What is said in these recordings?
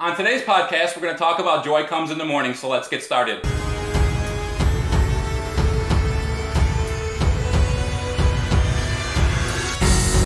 On today's podcast, we're going to talk about joy comes in the morning, so let's get started.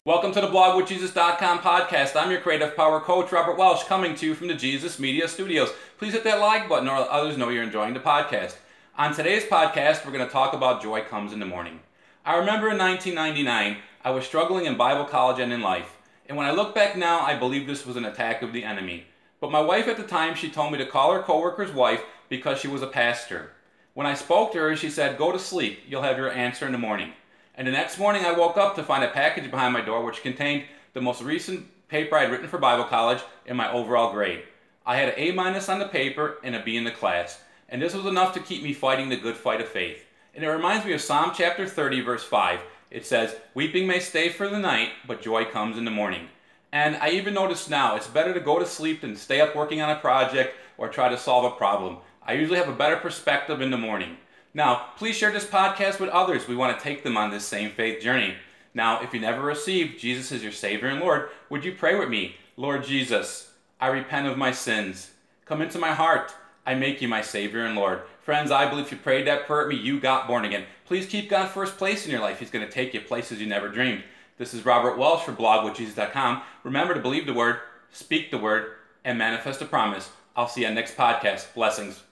Welcome to the blogwithjesus.com podcast. I'm your creative power coach, Robert Welsh, coming to you from the Jesus Media Studios. Please hit that like button or let others know you're enjoying the podcast. On today's podcast, we're going to talk about joy comes in the morning. I remember in 1999, I was struggling in Bible college and in life. And when I look back now, I believe this was an attack of the enemy. But my wife at the time, she told me to call her coworker's wife because she was a pastor. When I spoke to her, she said, Go to sleep. You'll have your answer in the morning. And the next morning, I woke up to find a package behind my door which contained the most recent paper I had written for Bible college and my overall grade. I had an A minus on the paper and a B in the class. And this was enough to keep me fighting the good fight of faith. And it reminds me of Psalm chapter 30, verse 5. It says, Weeping may stay for the night, but joy comes in the morning. And I even notice now it's better to go to sleep than stay up working on a project or try to solve a problem. I usually have a better perspective in the morning. Now, please share this podcast with others. We want to take them on this same faith journey. Now, if you never received Jesus as your Savior and Lord, would you pray with me? Lord Jesus, I repent of my sins. Come into my heart. I make you my Savior and Lord. Friends, I believe if you prayed that prayer at me, you got born again. Please keep God first place in your life. He's going to take you places you never dreamed. This is Robert Welsh for blogwithjesus.com. Remember to believe the word, speak the word, and manifest a promise. I'll see you on next podcast. Blessings.